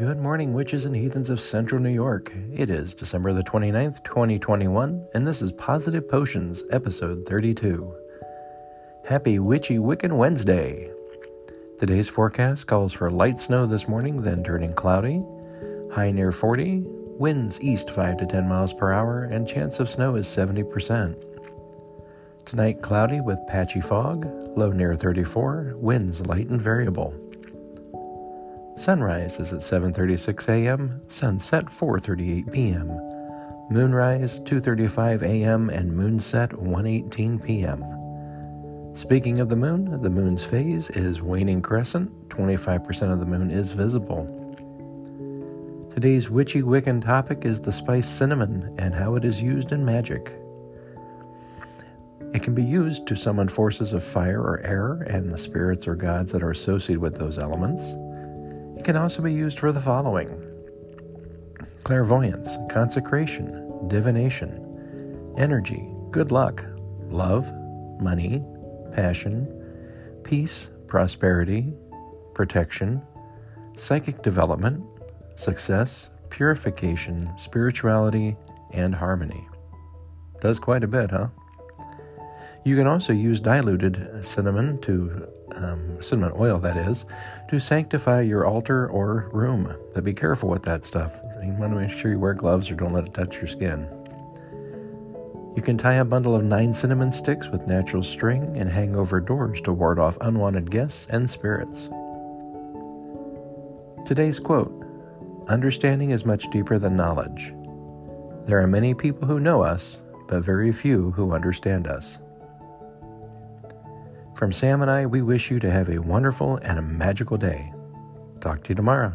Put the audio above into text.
Good morning, witches and heathens of central New York. It is December the 29th, 2021, and this is Positive Potions, episode 32. Happy Witchy Wiccan Wednesday! Today's forecast calls for light snow this morning, then turning cloudy, high near 40, winds east 5 to 10 miles per hour, and chance of snow is 70%. Tonight, cloudy with patchy fog, low near 34, winds light and variable. Sunrise is at 7:36 a.m., sunset 4:38 p.m. Moonrise 2:35 a.m. and moonset 1:18 p.m. Speaking of the moon, the moon's phase is waning crescent. 25% of the moon is visible. Today's witchy Wiccan topic is the spice cinnamon and how it is used in magic. It can be used to summon forces of fire or air and the spirits or gods that are associated with those elements. It can also be used for the following clairvoyance, consecration, divination, energy, good luck, love, money, passion, peace, prosperity, protection, psychic development, success, purification, spirituality, and harmony. Does quite a bit, huh? You can also use diluted cinnamon to um, cinnamon oil, that is, to sanctify your altar or room. But be careful with that stuff. You want to make sure you wear gloves or don't let it touch your skin. You can tie a bundle of nine cinnamon sticks with natural string and hang over doors to ward off unwanted guests and spirits. Today's quote Understanding is much deeper than knowledge. There are many people who know us, but very few who understand us. From Sam and I, we wish you to have a wonderful and a magical day. Talk to you tomorrow.